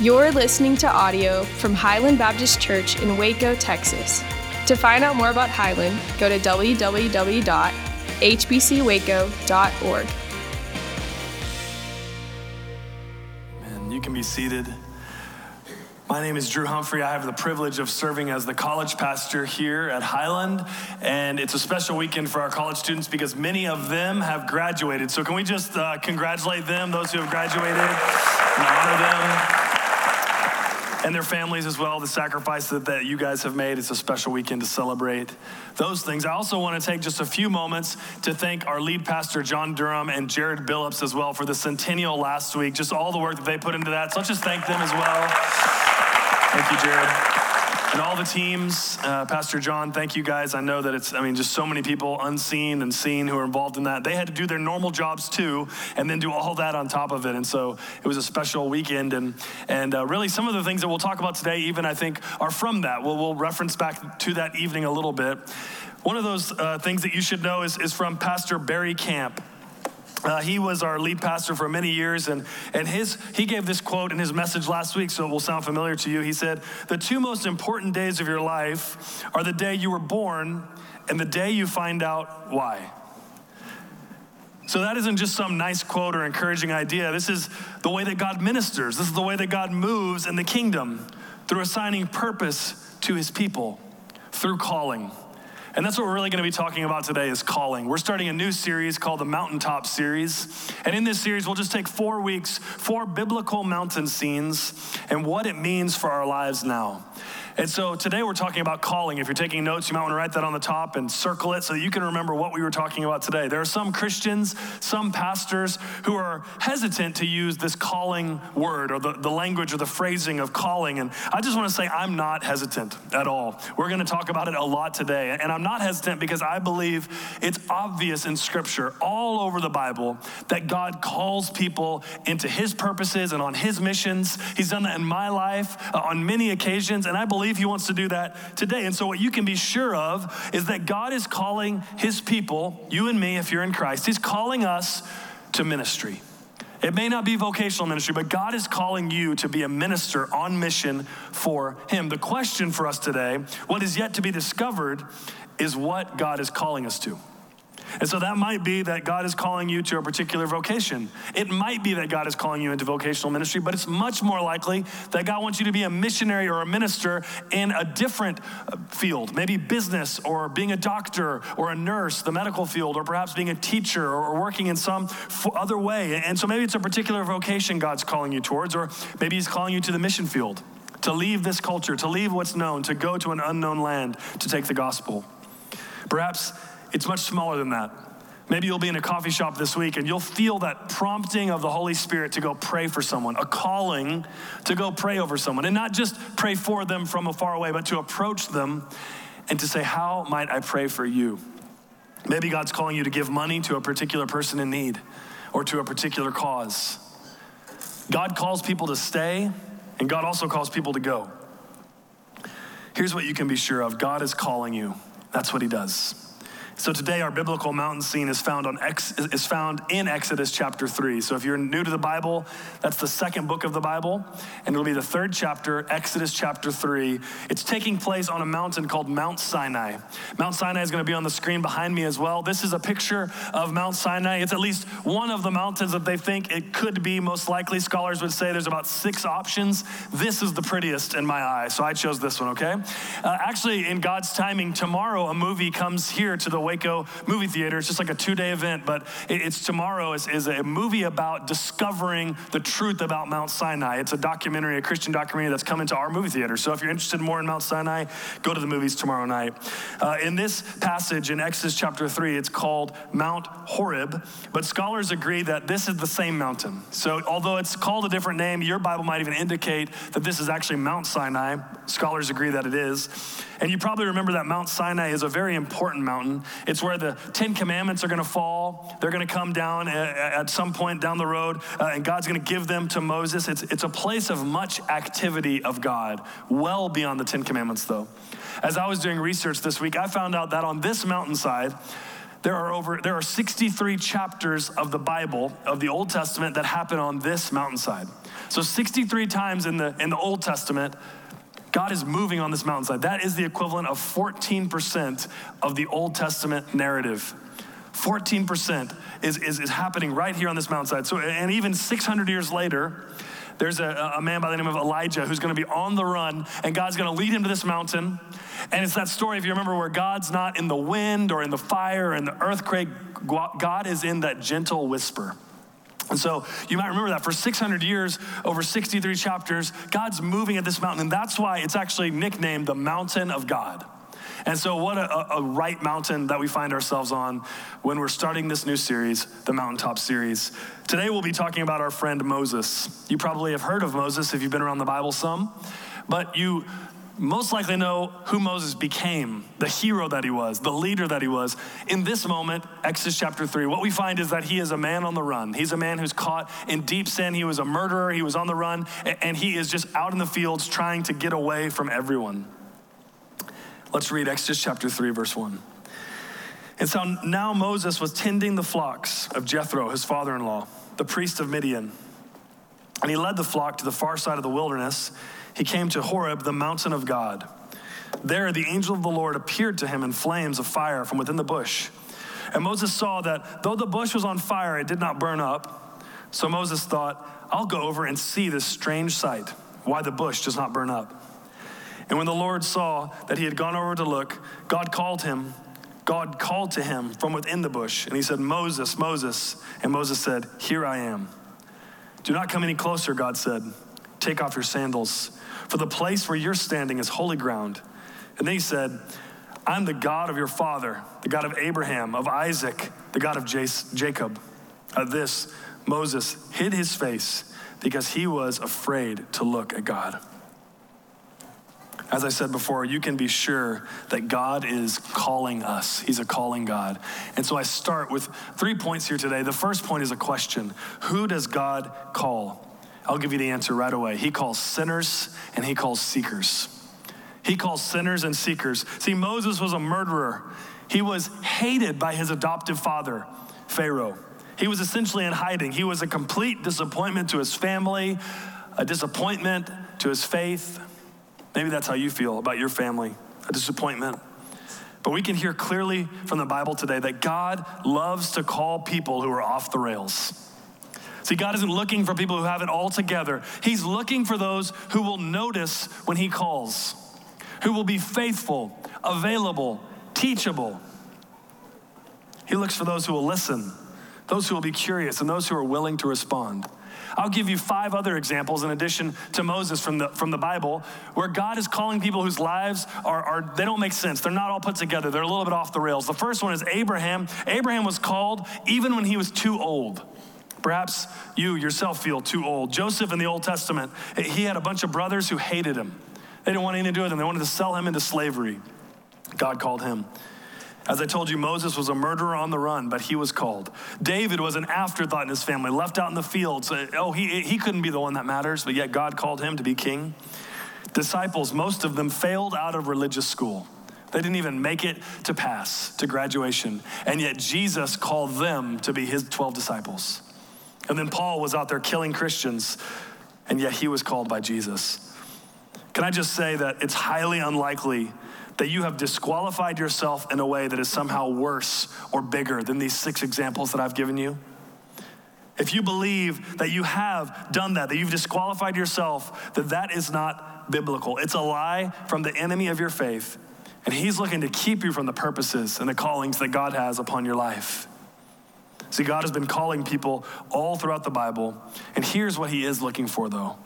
You're listening to audio from Highland Baptist Church in Waco, Texas. To find out more about Highland, go to www.hbcwaco.org. And you can be seated. My name is Drew Humphrey. I have the privilege of serving as the college pastor here at Highland. And it's a special weekend for our college students because many of them have graduated. So, can we just uh, congratulate them, those who have graduated, and honor them? And their families as well, the sacrifice that, that you guys have made. It's a special weekend to celebrate those things. I also want to take just a few moments to thank our lead pastor, John Durham, and Jared Billups as well for the centennial last week, just all the work that they put into that. So let's just thank them as well. Thank you, Jared and all the teams, uh, Pastor John, thank you guys. I know that it's, I mean, just so many people unseen and seen who are involved in that. They had to do their normal jobs too, and then do all that on top of it. And so it was a special weekend. And, and uh, really, some of the things that we'll talk about today, even I think, are from that. We'll, we'll reference back to that evening a little bit. One of those uh, things that you should know is, is from Pastor Barry Camp. Uh, he was our lead pastor for many years, and, and his, he gave this quote in his message last week, so it will sound familiar to you. He said, The two most important days of your life are the day you were born and the day you find out why. So that isn't just some nice quote or encouraging idea. This is the way that God ministers, this is the way that God moves in the kingdom through assigning purpose to his people, through calling. And that's what we're really going to be talking about today is calling. We're starting a new series called the Mountaintop Series. And in this series, we'll just take four weeks, four biblical mountain scenes, and what it means for our lives now. And so today we're talking about calling. If you're taking notes, you might want to write that on the top and circle it so that you can remember what we were talking about today. There are some Christians, some pastors who are hesitant to use this calling word or the, the language or the phrasing of calling. And I just want to say I'm not hesitant at all. We're going to talk about it a lot today. And I'm not hesitant because I believe it's obvious in Scripture, all over the Bible, that God calls people into His purposes and on His missions. He's done that in my life uh, on many occasions. And I believe believe He wants to do that today. And so, what you can be sure of is that God is calling His people, you and me, if you're in Christ, He's calling us to ministry. It may not be vocational ministry, but God is calling you to be a minister on mission for Him. The question for us today, what is yet to be discovered, is what God is calling us to. And so that might be that God is calling you to a particular vocation. It might be that God is calling you into vocational ministry, but it's much more likely that God wants you to be a missionary or a minister in a different uh, field, maybe business or being a doctor or a nurse, the medical field, or perhaps being a teacher or working in some other way. And so maybe it's a particular vocation God's calling you towards, or maybe He's calling you to the mission field, to leave this culture, to leave what's known, to go to an unknown land to take the gospel. Perhaps it's much smaller than that. Maybe you'll be in a coffee shop this week and you'll feel that prompting of the Holy Spirit to go pray for someone, a calling to go pray over someone, and not just pray for them from afar away, but to approach them and to say, How might I pray for you? Maybe God's calling you to give money to a particular person in need or to a particular cause. God calls people to stay, and God also calls people to go. Here's what you can be sure of God is calling you. That's what He does. So today our biblical mountain scene is found on Ex, is found in Exodus chapter 3. So if you're new to the Bible, that's the second book of the Bible, and it'll be the third chapter, Exodus chapter 3. It's taking place on a mountain called Mount Sinai. Mount Sinai is going to be on the screen behind me as well. This is a picture of Mount Sinai. It's at least one of the mountains that they think it could be most likely. Scholars would say there's about six options. This is the prettiest in my eye, so I chose this one, okay? Uh, actually, in God's timing, tomorrow a movie comes here to the Waco movie theater. It's just like a two day event, but it's tomorrow is, is a movie about discovering the truth about Mount Sinai. It's a documentary, a Christian documentary that's coming to our movie theater. So if you're interested more in Mount Sinai, go to the movies tomorrow night. Uh, in this passage in Exodus chapter 3, it's called Mount Horeb, but scholars agree that this is the same mountain. So although it's called a different name, your Bible might even indicate that this is actually Mount Sinai. Scholars agree that it is. And you probably remember that Mount Sinai is a very important mountain. It's where the Ten Commandments are going to fall. They're going to come down at, some point down the road, uh, and God's going to give them to Moses. It's, it's a place of much activity of God, well beyond the Ten Commandments, though. As I was doing research this week, I found out that on this mountainside, there are over there are 63 chapters of the Bible of the Old Testament that happen on this mountainside. So 63 times in the in the Old Testament, God is moving on this mountainside. That is the equivalent of 14% of the Old Testament narrative. 14% is, is, is happening right here on this mountainside. So, and even 600 years later, there's a, a man by the name of Elijah who's going to be on the run, and God's going to lead him to this mountain. And it's that story, if you remember, where God's not in the wind or in the fire or in the earthquake, God is in that gentle whisper. And so you might remember that for 600 years, over 63 chapters, God's moving at this mountain. And that's why it's actually nicknamed the Mountain of God. And so, what a, a, right mountain that we find ourselves on when we're starting this new series, the Mountaintop series. Today, we'll be talking about our friend Moses. You probably have heard of Moses if you've been around the Bible some, but you most likely know who Moses became, the hero that he was, the leader that he was. In this moment, Exodus chapter 3, what we find is that he is a man on the run. He's a man who's caught in deep sin. He was a murderer, he was on the run, and he is just out in the fields trying to get away from everyone. Let's read Exodus chapter 3, verse 1. And so now Moses was tending the flocks of Jethro, his father in law, the priest of Midian. And he led the flock to the far side of the wilderness. He came to Horeb, the mountain of God. There, the angel of the Lord appeared to him in flames of fire from within the bush. And Moses saw that though the bush was on fire, it did not burn up. So Moses thought, I'll go over and see this strange sight, why the bush does not burn up. And when the Lord saw that he had gone over to look, God called him. God called to him from within the bush, and he said, Moses, Moses. And Moses said, Here I am. Do not come any closer, God said. Take off your sandals, for the place where you're standing is holy ground. And then he said, I'm the God of your father, the God of Abraham, of Isaac, the God of Jacob. At this, Moses hid his face because he was afraid to look at God. As I said before, you can be sure that God is calling us. He's a calling God. And so I start with three points here today. The first point is a question Who does God call? I'll give you the answer right away. He calls sinners and he calls seekers. He calls sinners and seekers. See, Moses was a murderer, he was hated by his adoptive father, Pharaoh. He was essentially in hiding. He was a complete disappointment to his family, a disappointment to his faith. Maybe that's how you feel about your family, a disappointment. But we can hear clearly from the Bible today that God loves to call people who are off the rails. See, God isn't looking for people who have it all together. He's looking for those who will notice when He calls, who will be faithful, available, teachable. He looks for those who will listen, those who will be curious, and those who are willing to respond. I'll give you five other examples in addition to Moses from the, from the Bible where God is calling people whose lives are, are, they don't make sense. They're not all put together. They're a little bit off the rails. The first one is Abraham. Abraham was called even when he was too old. Perhaps you yourself feel too old. Joseph in the Old Testament, eh, he had a bunch of brothers who hated him. They didn't want anything to do with him. They wanted to sell him into slavery. God called him. As I told you, Moses was a murderer on the run, but he was called. David was an afterthought in his family, left out in the fields. Eh, oh, he, he couldn't be the one that matters, but yet God called him to be king. Disciples, most of them failed out of religious school. They didn't even make it to pass to graduation. And yet Jesus called them to be his 12 disciples. And then Paul was out there killing Christians, and yet he was called by Jesus. Can I just say that it's highly unlikely that you have disqualified yourself in a way that is somehow worse or bigger than these six examples that I've given you? If you believe that you have done that, that you've disqualified yourself, that that is not biblical. It's a lie from the enemy of your faith, and he's looking to keep you from the purposes and the callings that God has upon your life. See, God has been calling people all throughout the Bible, and here's what he is looking for, though.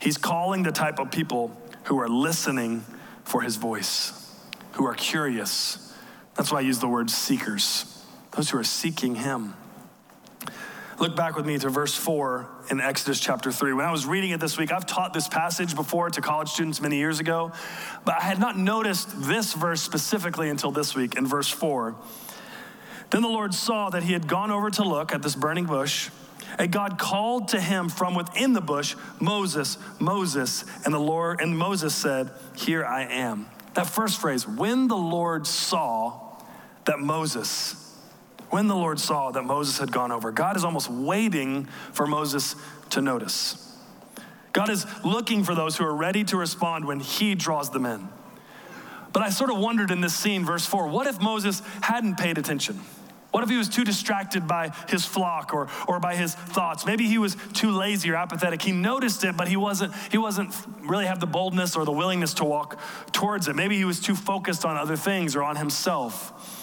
He's calling the type of people who are listening for his voice, who are curious. That's why I use the word seekers, those who are seeking him. Look back with me to verse 4 in Exodus chapter 3. When I was reading it this week, I've taught this passage before to college students many years ago, but I had not noticed this verse specifically until this week in verse 4. Then the Lord saw that he had gone over to look at this burning bush. And God called to him from within the bush, Moses, Moses. And the Lord and Moses said, Here I am. That first phrase, when the Lord saw that Moses, when the Lord saw that Moses had gone over, God is almost waiting for Moses to notice. God is looking for those who are ready to respond when he draws them in. But I sort of wondered in this scene, verse 4, what if Moses hadn't paid attention? What if he was too distracted by his flock or, or by his thoughts? Maybe he was too lazy or apathetic. He noticed it, but he wasn't, he wasn't really have the boldness or the willingness to walk towards it. Maybe he was too focused on other things or on himself.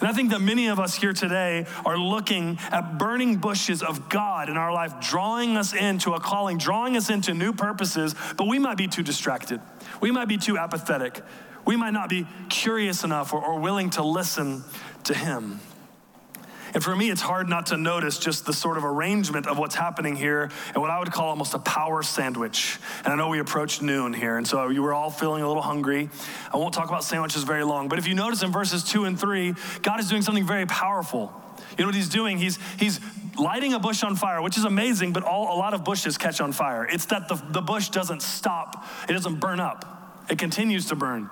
And I think that many of us here today are looking at burning bushes of God in our life, drawing us into a calling, drawing us into new purposes, but we might be too distracted. We might be too apathetic. We might not be curious enough or, or willing to listen to Him. And for me, it's hard not to notice just the sort of arrangement of what's happening here and what I would call almost a power sandwich. And I know we approached noon here, and so you were all feeling a little hungry. I won't talk about sandwiches very long, but if you notice in verses two and three, God is doing something very powerful. You know what he's doing? He's, he's lighting a bush on fire, which is amazing, but all, a lot of bushes catch on fire. It's that the, the bush doesn't stop, it doesn't burn up, it continues to burn.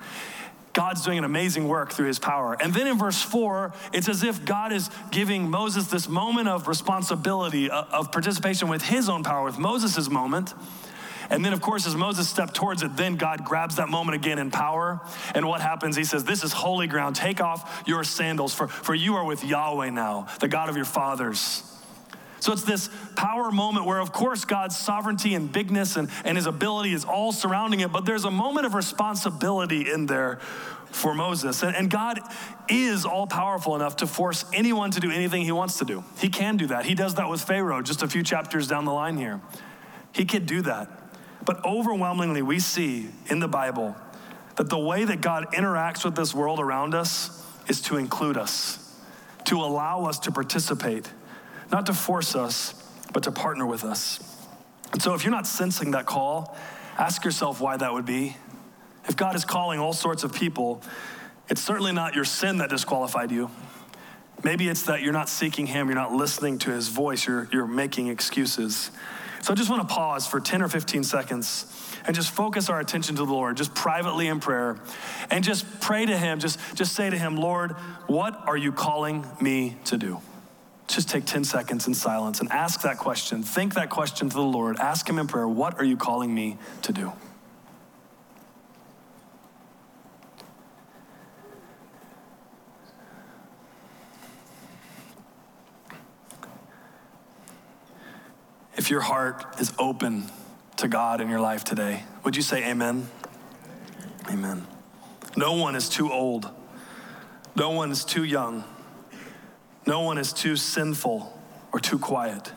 God's doing an amazing work through his power. And then in verse four, it's as if God is giving Moses this moment of responsibility, uh, of participation with his own power, with Moses' moment. And then, of course, as Moses stepped towards it, then God grabs that moment again in power. And what happens? He says, This is holy ground. Take off your sandals, for, for you are with Yahweh now, the God of your fathers. So it's this power moment where, of course, God's sovereignty and bigness and, and his ability is all surrounding it, but there's a moment of responsibility in there for Moses. And, and God is all powerful enough to force anyone to do anything he wants to do. He can do that. He does that with Pharaoh just a few chapters down the line here. He could do that. But overwhelmingly, we see in the Bible that the way that God interacts with this world around us is to include us, to allow us to participate not to force us, but to partner with us. And so if you're not sensing that call, ask yourself why that would be. If God is calling all sorts of people, it's certainly not your sin that disqualified you. Maybe it's that you're not seeking Him, you're not listening to His voice, you're, you're making excuses. So I just want to pause for 10 or 15 seconds and just focus our attention to the Lord, just privately in prayer, and just pray to Him, just, just say to Him, Lord, what are you calling me to do? Just take 10 seconds in silence and ask that question. Think that question to the Lord. Ask Him in prayer, What are you calling me to do? If your heart is open to God in your life today, would you say amen? Amen. No one is too old. No one is too young. No one is too sinful or too quiet.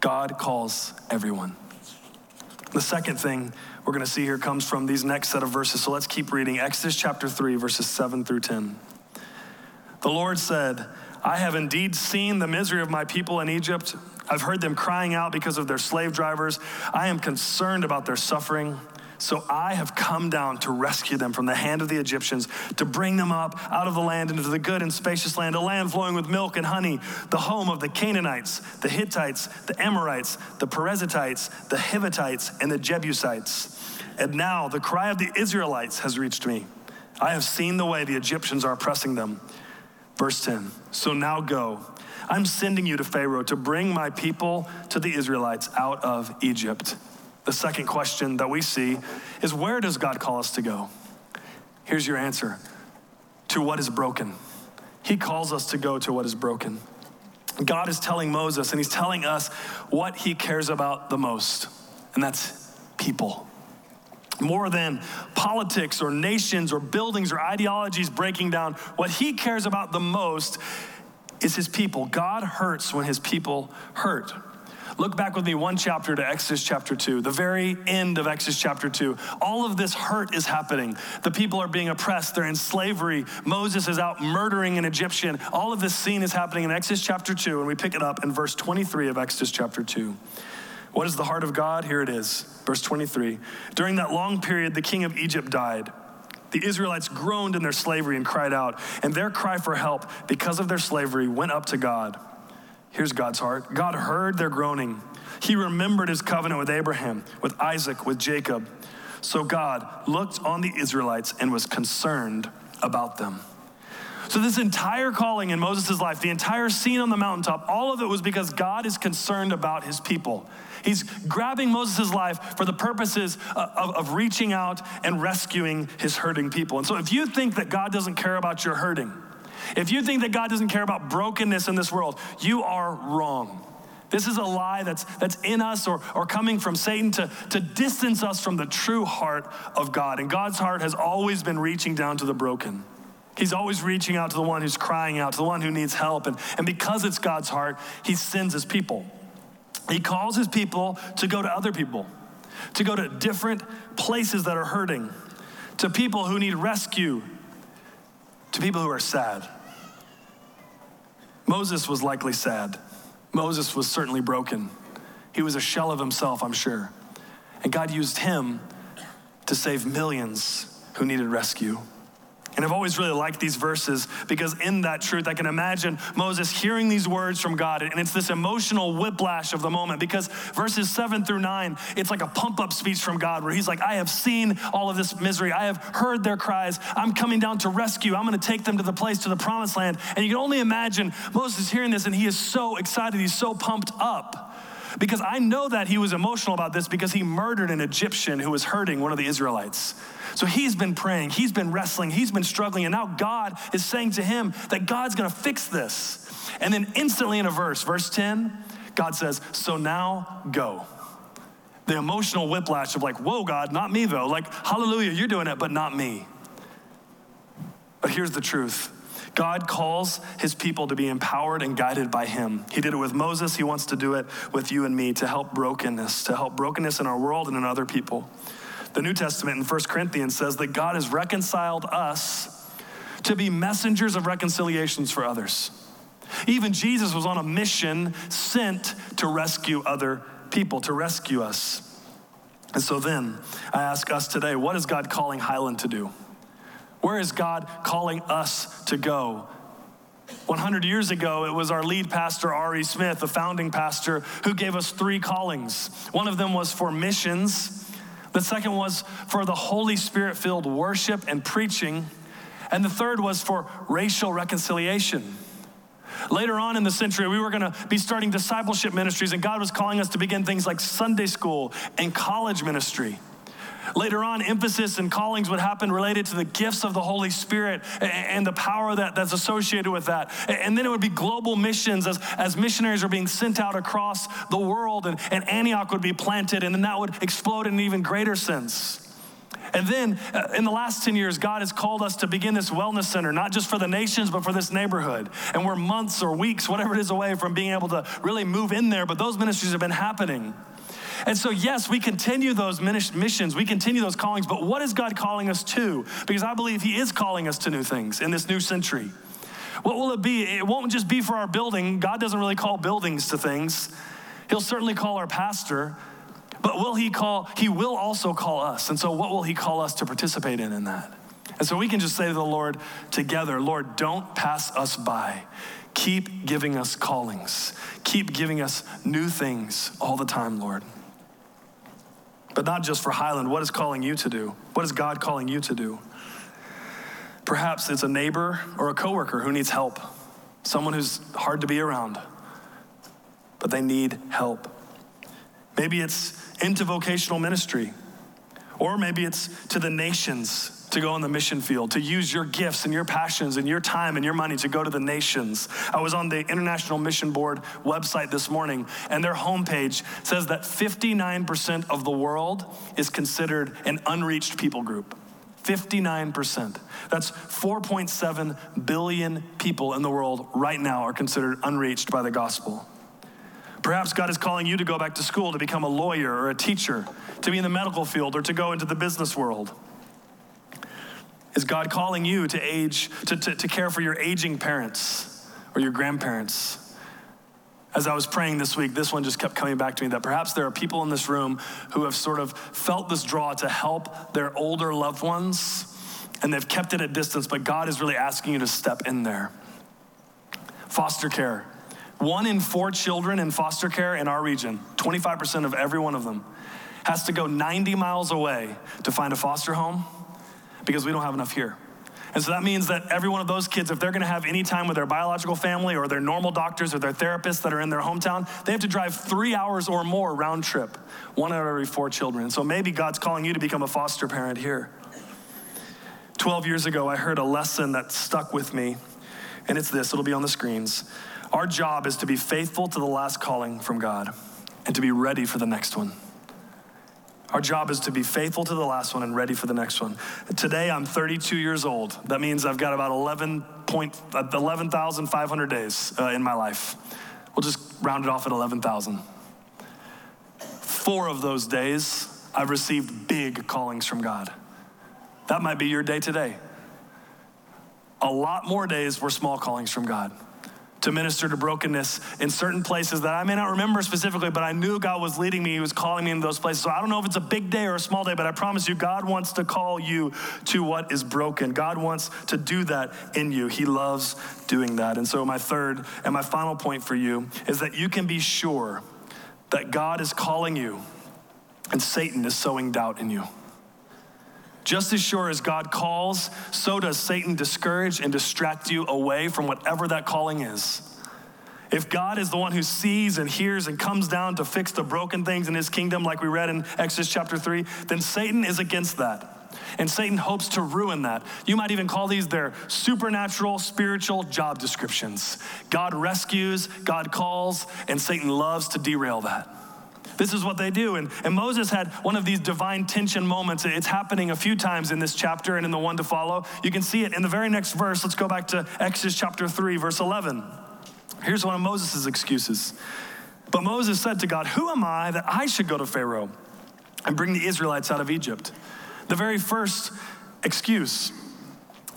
God calls everyone. The second thing we're going to see here comes from these next set of verses. So let's keep reading. Exodus chapter 3, verses 7 through 10. The Lord said, I have indeed seen the misery of my people in Egypt. I've heard them crying out because of their slave drivers. I am concerned about their suffering. So I have come down to rescue them from the hand of the Egyptians, to bring them up out of the land into the good and spacious land, a land flowing with milk and honey, the home of the Canaanites, the Hittites, the Amorites, the Perizzites, the Hivites, and the Jebusites. And now the cry of the Israelites has reached me. I have seen the way the Egyptians are oppressing them. Verse 10 So now go. I'm sending you to Pharaoh to bring my people to the Israelites out of Egypt. The second question that we see is where does God call us to go? Here's your answer to what is broken. He calls us to go to what is broken. God is telling Moses and he's telling us what he cares about the most, and that's people. More than politics or nations or buildings or ideologies breaking down, what he cares about the most is his people. God hurts when his people hurt. Look back with me one chapter to Exodus chapter 2, the very end of Exodus chapter 2. All of this hurt is happening. The people are being oppressed, they're in slavery. Moses is out murdering an Egyptian. All of this scene is happening in Exodus chapter 2, and we pick it up in verse 23 of Exodus chapter 2. What is the heart of God? Here it is, verse 23. During that long period, the king of Egypt died. The Israelites groaned in their slavery and cried out, and their cry for help because of their slavery went up to God. Here's God's heart God heard their groaning. He remembered his covenant with Abraham, with Isaac, with Jacob. So God looked on the Israelites and was concerned about them. So, this entire calling in Moses' life, the entire scene on the mountaintop, all of it was because God is concerned about his people. He's grabbing Moses' life for the purposes of, of, reaching out and rescuing his hurting people. And so, if you think that God doesn't care about your hurting, if you think that God doesn't care about brokenness in this world, you are wrong. This is a lie that's, that's in us or, or coming from Satan to, to distance us from the true heart of God. And God's heart has always been reaching down to the broken. He's always reaching out to the one who's crying out, to the one who needs help. And, and because it's God's heart, he sends his people. He calls his people to go to other people, to go to different places that are hurting, to people who need rescue, to people who are sad. Moses was likely sad. Moses was certainly broken. He was a shell of himself, I'm sure. And God used him to save millions who needed rescue. And I've always really liked these verses because in that truth, I can imagine Moses hearing these words from God. And it's this emotional whiplash of the moment because verses seven through nine, it's like a pump up speech from God where he's like, I have seen all of this misery. I have heard their cries. I'm coming down to rescue. I'm going to take them to the place, to the promised land. And you can only imagine Moses hearing this and he is so excited. He's so pumped up because I know that he was emotional about this because he murdered an Egyptian who was hurting one of the Israelites. So he's been praying, he's been wrestling, he's been struggling, and now God is saying to him that God's gonna fix this. And then instantly in a verse, verse 10, God says, So now go. The emotional whiplash of like, Whoa, God, not me though. Like, hallelujah, you're doing it, but not me. But here's the truth God calls his people to be empowered and guided by him. He did it with Moses. He wants to do it with you and me to help brokenness, to help brokenness in our world and in other people. The New Testament in 1 Corinthians says that God has reconciled us to be messengers of reconciliations for others. Even Jesus was on a mission sent to rescue other people, to rescue us. And so then I ask us today what is God calling Highland to do? Where is God calling us to go? 100 years ago, it was our lead pastor, Ari Smith, the founding pastor, who gave us three callings. One of them was for missions. The second was for the Holy Spirit filled worship and preaching. And the third was for racial reconciliation. Later on in the century, we were going to be starting discipleship ministries, and God was calling us to begin things like Sunday school and college ministry. Later on, emphasis and callings would happen related to the gifts of the Holy Spirit and the power that, that's associated with that. And then it would be global missions as, as missionaries are being sent out across the world, and, and Antioch would be planted, and then that would explode in an even greater sense. And then uh, in the last 10 years, God has called us to begin this wellness center, not just for the nations, but for this neighborhood. And we're months or weeks, whatever it is, away from being able to really move in there, but those ministries have been happening. And so, yes, we continue those missions, we continue those callings, but what is God calling us to? Because I believe He is calling us to new things in this new century. What will it be? It won't just be for our building. God doesn't really call buildings to things. He'll certainly call our pastor, but will he call, he will also call us. And so, what will he call us to participate in in that? And so, we can just say to the Lord together, Lord, don't pass us by. Keep giving us callings, keep giving us new things all the time, Lord. But not just for Highland. What is calling you to do? What is God calling you to do? Perhaps it's a neighbor or a coworker who needs help, someone who's hard to be around, but they need help. Maybe it's into vocational ministry, or maybe it's to the nations to go on the mission field, to use your gifts and your passions and your time and your money to go to the nations. I was on the International Mission Board website this morning, and their homepage says that 59% of the world is considered an unreached people group. 59%. That's 4.7 billion people in the world right now are considered unreached by the gospel. Perhaps God is calling you to go back to school to become a lawyer or a teacher, to be in the medical field or to go into the business world. Is God calling you to age, to, to, to care for your aging parents or your grandparents? As I was praying this week, this one just kept coming back to me that perhaps there are people in this room who have sort of felt this draw to help their older loved ones and they've kept it at distance, but God is really asking you to step in there. Foster care. One in four children in foster care in our region, 25% of every one of them, has to go 90 miles away to find a foster home because we don't have enough here. And so that means that every one of those kids, if they're to have any time with their biological family or their normal doctors or their therapists that are in their hometown, they have to drive three hours or more round trip, one out of every four children. So maybe God's calling you to become a foster parent here. 12 years ago, I heard a lesson that stuck with me, and it's this it'll be on the screens. Our job is to be faithful to the last calling from God and to be ready for the next one. Our job is to be faithful to the last one and ready for the next one. Today, I'm 32 years old. That means I've got about 11,500 days uh, in my life. We'll just round it off at 11,000. Four of those days, I've received big callings from God. That might be your day today. A lot more days were small callings from God to minister to brokenness in certain places that I may not remember specifically, but I knew God was leading me. He was calling me in those places. So I don't know if it's a big day or a small day, but I promise you, God wants to call you to what is broken. God wants to do that in you. He loves doing that. And so, my third and my final point for you is that you can be sure that God is calling you and Satan is sowing doubt in you. Just as sure as God calls, so does Satan discourage and distract you away from whatever that calling is. If God is the one who sees and hears and comes down to fix the broken things in his kingdom, like we read in Exodus chapter 3, then Satan is against that. And Satan hopes to ruin that. You might even call these their supernatural, spiritual job descriptions. God rescues, God calls, and Satan loves to derail that. This is what they do. And, and Moses had one of these divine tension moments. It's happening a few times in this chapter and in the one to follow. You can see it in the very next verse. Let's go back to Exodus chapter 3, verse 11. Here's one of Moses' excuses. But Moses said to God, Who am I that I should go to Pharaoh and bring the Israelites out of Egypt? The very first excuse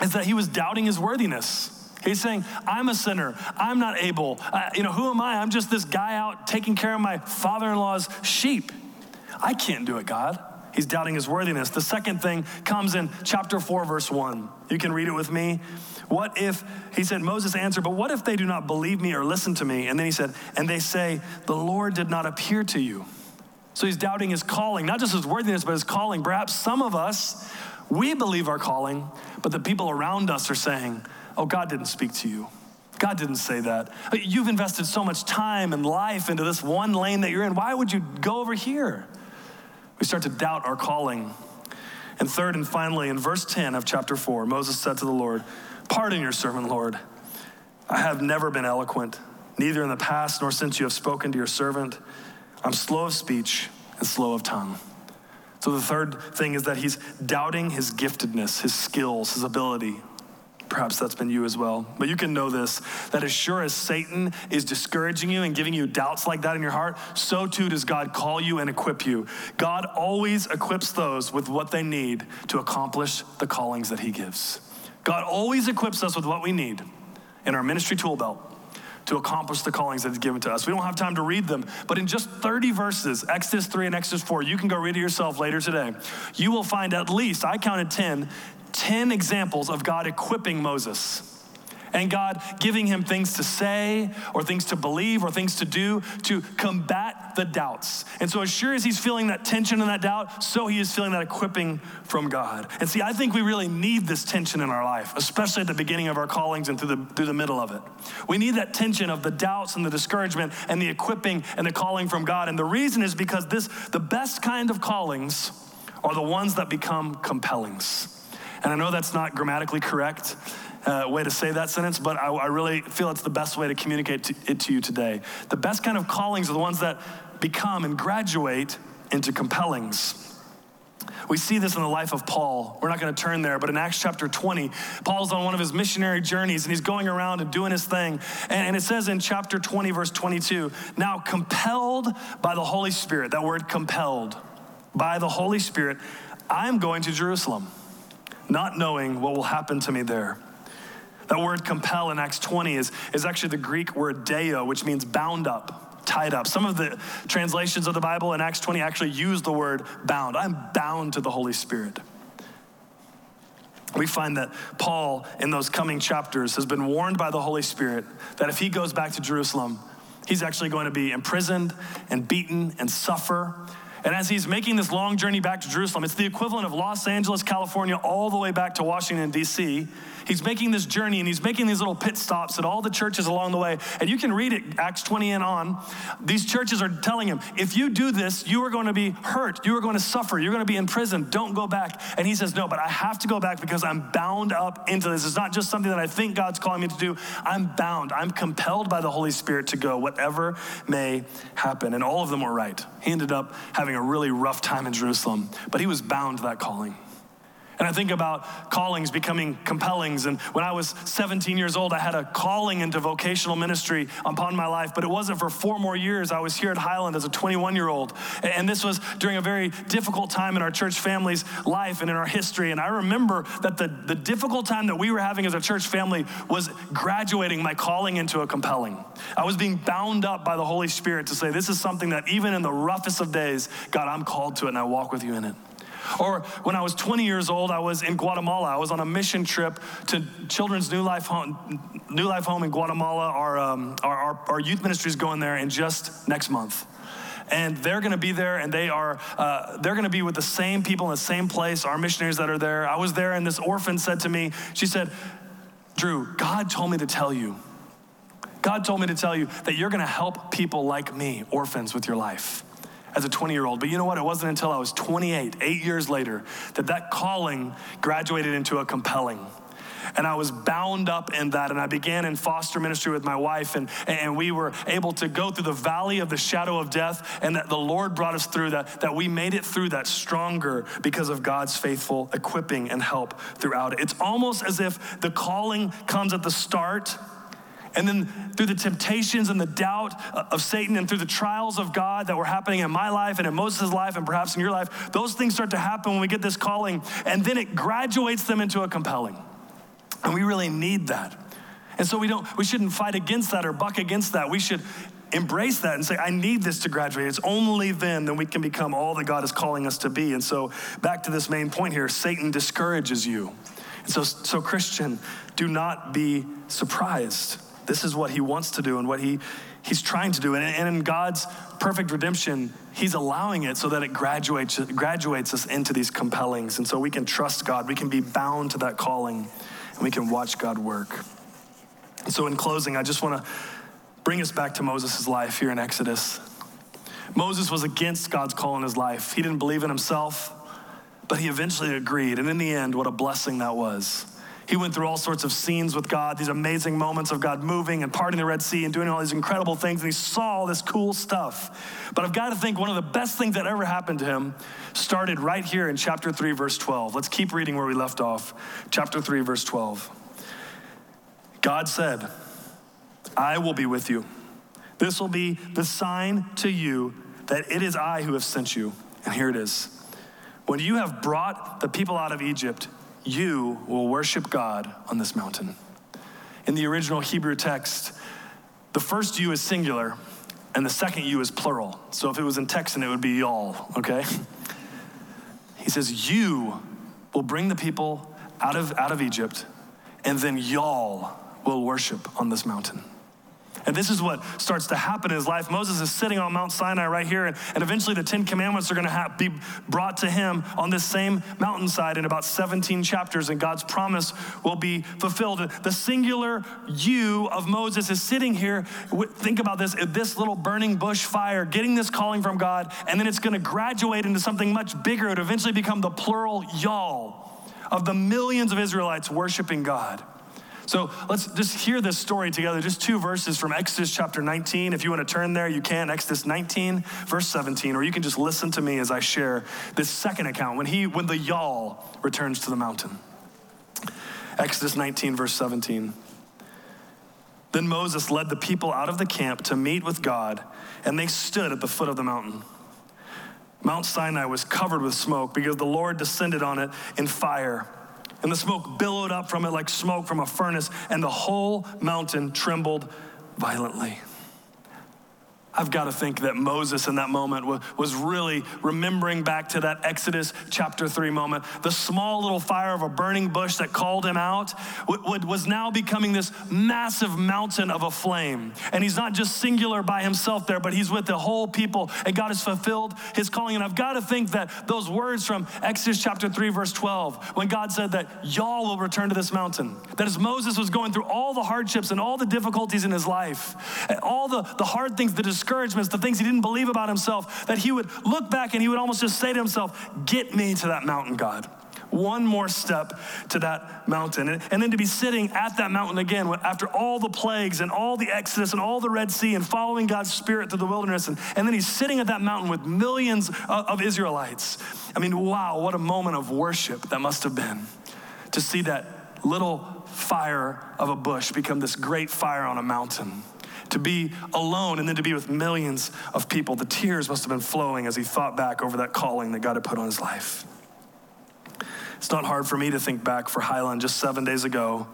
is that he was doubting his worthiness. He's saying, I'm a sinner. I'm not able. You know, who am I? I'm just this guy out taking care of my father in law's sheep. I can't do it, God. He's doubting his worthiness. The second thing comes in chapter 4, verse 1. You can read it with me. What if, he said, Moses answered, but what if they do not believe me or listen to me? And then he said, and they say, the Lord did not appear to you. So he's doubting his calling, not just his worthiness, but his calling. Perhaps some of us, we believe our calling, but the people around us are saying, oh, God didn't speak to you. God didn't say that. You've invested so much time and life into this one lane that you're in. Why would you go over here? We start to doubt our calling. And third and finally, in verse 10 of chapter 4, Moses said to the Lord, Pardon your servant, Lord. I have never been eloquent, neither in the past nor since you have spoken to your servant. I'm slow of speech and slow of tongue. So the third thing is that he's doubting his giftedness, his skills, his ability. Perhaps that's been you as well. But you can know this that as sure as Satan is discouraging you and giving you doubts like that in your heart, so too does God call you and equip you. God always equips those with what they need to accomplish the callings that He gives. God always equips us with what we need in our ministry tool belt to accomplish the callings that He's given to us. We don't have time to read them, but in just 30 verses, Exodus 3 and Exodus 4, you can go read it yourself later today. You will find at least, I counted 10, 10 examples of God equipping Moses and God giving him things to say or things to believe or things to do to combat the doubts. And so, as sure as he's feeling that tension and that doubt, so he is feeling that equipping from God. And see, I think we really need this tension in our life, especially at the beginning of our callings and through the, through the middle of it. We need that tension of the doubts and the discouragement and the equipping and the calling from God. And the reason is because this, the best kind of callings are the ones that become compellings. And I know that's not grammatically correct uh, way to say that sentence, but I, I really feel it's the best way to communicate to, it to you today. The best kind of callings are the ones that become and graduate into compellings. We see this in the life of Paul. We're not going to turn there, but in Acts chapter 20, Paul's on one of his missionary journeys and he's going around and doing his thing. And, and, it says in chapter 20, verse 22, now compelled by the Holy Spirit, that word compelled by the Holy Spirit, I'm going to Jerusalem not knowing what will happen to me there. That word compel in Acts 20 is, is actually the Greek word deo, which means bound up, tied up. Some of the translations of the Bible in Acts 20 actually use the word bound. I'm bound to the Holy Spirit. We find that Paul, in those coming chapters, has been warned by the Holy Spirit that if he goes back to Jerusalem, he's actually going to be imprisoned and beaten and suffer And as he's making this long journey back to Jerusalem, it's the equivalent of Los Angeles, California, all the way back to Washington, D.C. He's making this journey and he's making these little pit stops at all the churches along the way. And you can read it, Acts 20 and on. These churches are telling him, if you do this, you are going to be hurt. You are going to suffer. You're going to be in prison. Don't go back. And he says, no, but I have to go back because I'm bound up into this. It's not just something that I think God's calling me to do. I'm bound. I'm compelled by the Holy Spirit to go, whatever may happen. And all of them were right. He ended up having a really rough time in Jerusalem, but he was bound to that calling. And I think about callings becoming compellings. And when I was 17 years old, I had a calling into vocational ministry upon my life, but it wasn't for four more years. I was here at Highland as a 21 year old. And this was during a very difficult time in our church family's life and in our history. And I remember that the, the difficult time that we were having as a church family was graduating my calling into a compelling. I was being bound up by the Holy Spirit to say, This is something that even in the roughest of days, God, I'm called to it and I walk with you in it. Or when I was 20 years old, I was in Guatemala. I was on a mission trip to Children's New Life Home, New Life Home in Guatemala. Our, um, our, our, our youth ministry is going there in just next month and they're going to be there and they are uh, they're going to be with the same people in the same place our missionaries that are there i was there and this orphan said to me she said drew god told me to tell you god told me to tell you that you're going to help people like me orphans with your life as a 20 year old. But you know what? It wasn't until I was 28, eight years later, that that calling graduated into a compelling. And I was bound up in that. And I began in foster ministry with my wife, and, and we were able to go through the valley of the shadow of death, and that the Lord brought us through that, that we made it through that stronger because of God's faithful equipping and help throughout it. It's almost as if the calling comes at the start and then through the temptations and the doubt uh, of Satan and through the trials of God that were happening in my life and in Moses' life and perhaps in your life, those things start to happen when we get this calling. And then it graduates them into a compelling. And we really need that. And so we don't we shouldn't fight against that or buck against that. We should embrace that and say, I need this to graduate. It's only then that we can become all that God is calling us to be. And so back to this main point here, Satan discourages you. And so, so Christian, do not be surprised this is what he wants to do and what he, he's trying to do. And, and in God's perfect redemption, he's allowing it so that it graduates, graduates us into these compellings. And so we can trust God. We can be bound to that calling and we can watch God work. And so, in closing, I just want to bring us back to Moses' life here in Exodus. Moses was against God's call in his life. He didn't believe in himself, but he eventually agreed. And in the end, what a blessing that was. He went through all sorts of scenes with God, these amazing moments of God moving and parting the Red Sea and doing all these incredible things. And he saw all this cool stuff. But I've got to think one of the best things that ever happened to him started right here in chapter 3, verse 12. Let's keep reading where we left off. Chapter 3, verse 12. God said, I will be with you. This will be the sign to you that it is I who have sent you. And here it is. When you have brought the people out of Egypt, you will worship God on this mountain. In the original Hebrew text, the first you is singular and the second you is plural. So if it was in Texan, it would be y'all, okay? He says, You will bring the people out of, out of Egypt, and then y'all will worship on this mountain. And this is what starts to happen in his life. Moses is sitting on Mount Sinai right here, and, and eventually the Ten Commandments are going to ha- be brought to him on this same mountainside in about 17 chapters, and God's promise will be fulfilled. The singular you of Moses is sitting here. Think about this this little burning bush fire, getting this calling from God, and then it's going to graduate into something much bigger. It would eventually become the plural y'all of the millions of Israelites worshiping God. So let's just hear this story together. Just two verses from Exodus chapter 19. If you want to turn there, you can. Exodus 19, verse 17, or you can just listen to me as I share this second account when he when the y'all returns to the mountain. Exodus 19, verse 17. Then Moses led the people out of the camp to meet with God, and they stood at the foot of the mountain. Mount Sinai was covered with smoke because the Lord descended on it in fire and the smoke billowed up from it like smoke from a furnace, and the whole mountain trembled violently. I've got to think that Moses in that moment was really remembering back to that Exodus chapter 3 moment. The small little fire of a burning bush that called him out was now becoming this massive mountain of a flame. And he's not just singular by himself there, but he's with the whole people. And God has fulfilled his calling. And I've got to think that those words from Exodus chapter 3, verse 12, when God said that y'all will return to this mountain, that as Moses was going through all the hardships and all the difficulties in his life, all the, the hard things, the discouragements, the things he didn't believe about himself, that he would look back and he would almost just say to himself, Get me to that mountain, God. One more step to that mountain. And, and then to be sitting at that mountain again after all the plagues and all the Exodus and all the Red Sea and following God's Spirit through the wilderness. And, and then he's sitting at that mountain with millions of, of Israelites. I mean, wow, what a moment of worship that must have been to see that little fire of a bush become this great fire on a mountain to be alone and then to be with millions of people. The tears must have been flowing as he thought back over that calling that God had put on his life. It's not hard for me to think back for Highland just seven days ago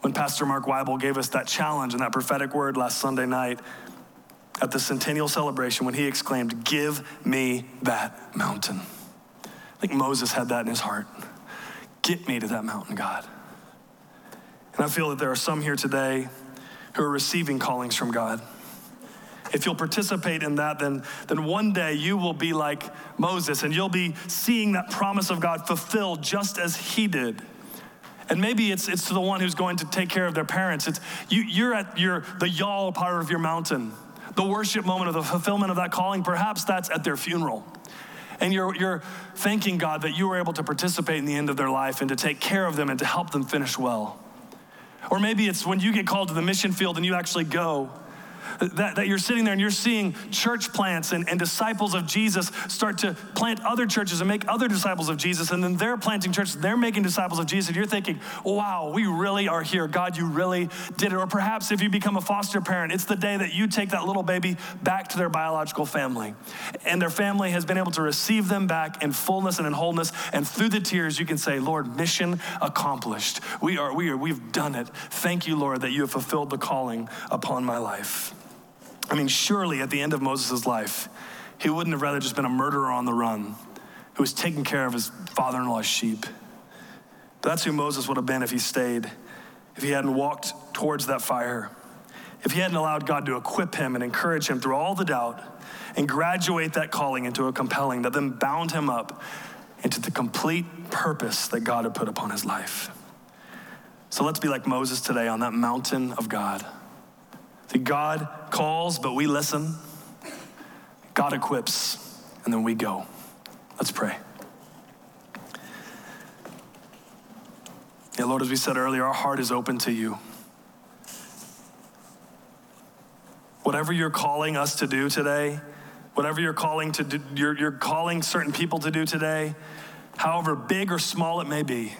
when Pastor Mark Weibel gave us that challenge and that prophetic word last Sunday night at the centennial celebration when he exclaimed, Give me that mountain. I think Moses had that in his heart. Get me to that mountain, God. And I feel that there are some here today who are receiving callings from God. If you'll participate in that, then, then one day you will be like Moses and you'll be seeing that promise of God fulfilled just as he did. And maybe it's, it's to the one who's going to take care of their parents. It's, you, you're at your, the y'all part of your mountain, the worship moment of the fulfillment of that calling. Perhaps that's at their funeral. And you're, you're thanking God that you were able to participate in the end of their life and to take care of them and to help them finish well. Or maybe it's when you get called to the mission field and you actually go. That, that you're sitting there and you're seeing church plants and, and disciples of Jesus start to plant other churches and make other disciples of Jesus, and then they're planting churches, they're making disciples of Jesus, and you're thinking, wow, we really are here. God, you really did it. Or perhaps if you become a foster parent, it's the day that you take that little baby back to their biological family, and their family has been able to receive them back in fullness and in wholeness, and through the tears, you can say, Lord, mission accomplished. We are, we are, we've done it. Thank you, Lord, that you have fulfilled the calling upon my life. I mean, surely at the end of Moses' life, he wouldn't have rather just been a murderer on the run who was taking care of his father in law's sheep. But that's who Moses would have been if he stayed, if he hadn't walked towards that fire, if he hadn't allowed God to equip him and encourage him through all the doubt and graduate that calling into a compelling that then bound him up into the complete purpose that God had put upon his life. So let's be like Moses today on that mountain of God. See, God calls, but we listen. God equips, and then we go. Let's pray. Yeah, Lord, as we said earlier, our heart is open to you. Whatever you're calling us to do today, whatever you're calling to do, you're, you're calling certain people to do today, however big or small it may be,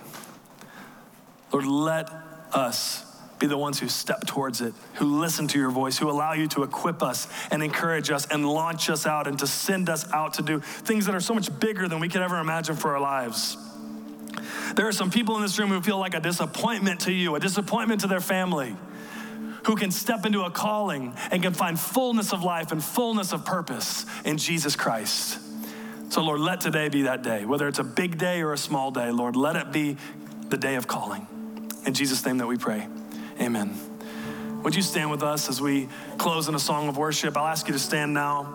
Lord, let us be the ones who step towards it, who listen to your voice, who allow you to equip us and encourage us and launch us out and to send us out to do things that are so much bigger than we could ever imagine for our lives. There are some people in this room who feel like a disappointment to you, a disappointment to their family, who can step into a calling and can find fullness of life and fullness of purpose in Jesus Christ. So, Lord, let today be that day. Whether it's a big day or a small day, Lord, let it be the day of calling. In Jesus' name that we pray. Amen. Would you stand with us as we close in a song of worship? I'll ask you to stand now.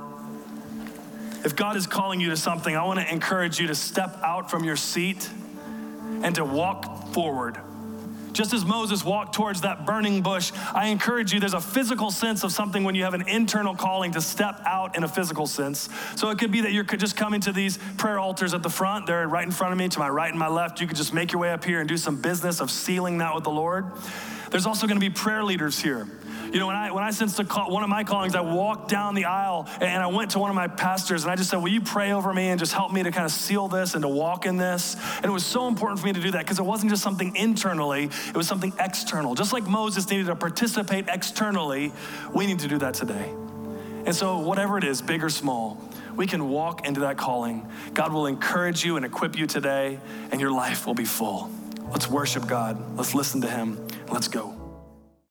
If God is calling you to something, I want to encourage you to step out from your seat and to walk forward. Just as Moses walked towards that burning bush, I encourage you, there's a physical sense of something when you have an internal calling to step out in a physical sense. So it could be that you're just coming to these prayer altars at the front. They're right in front of me, to my right and my left. You could just make your way up here and do some business of sealing that with the Lord. There's also going to be prayer leaders here. You know, when I when I sensed a call, one of my callings, I walked down the aisle and I went to one of my pastors and I just said, "Will you pray over me and just help me to kind of seal this and to walk in this?" And it was so important for me to do that because it wasn't just something internally; it was something external. Just like Moses needed to participate externally, we need to do that today. And so, whatever it is, big or small, we can walk into that calling. God will encourage you and equip you today, and your life will be full. Let's worship God. Let's listen to Him. Let's go.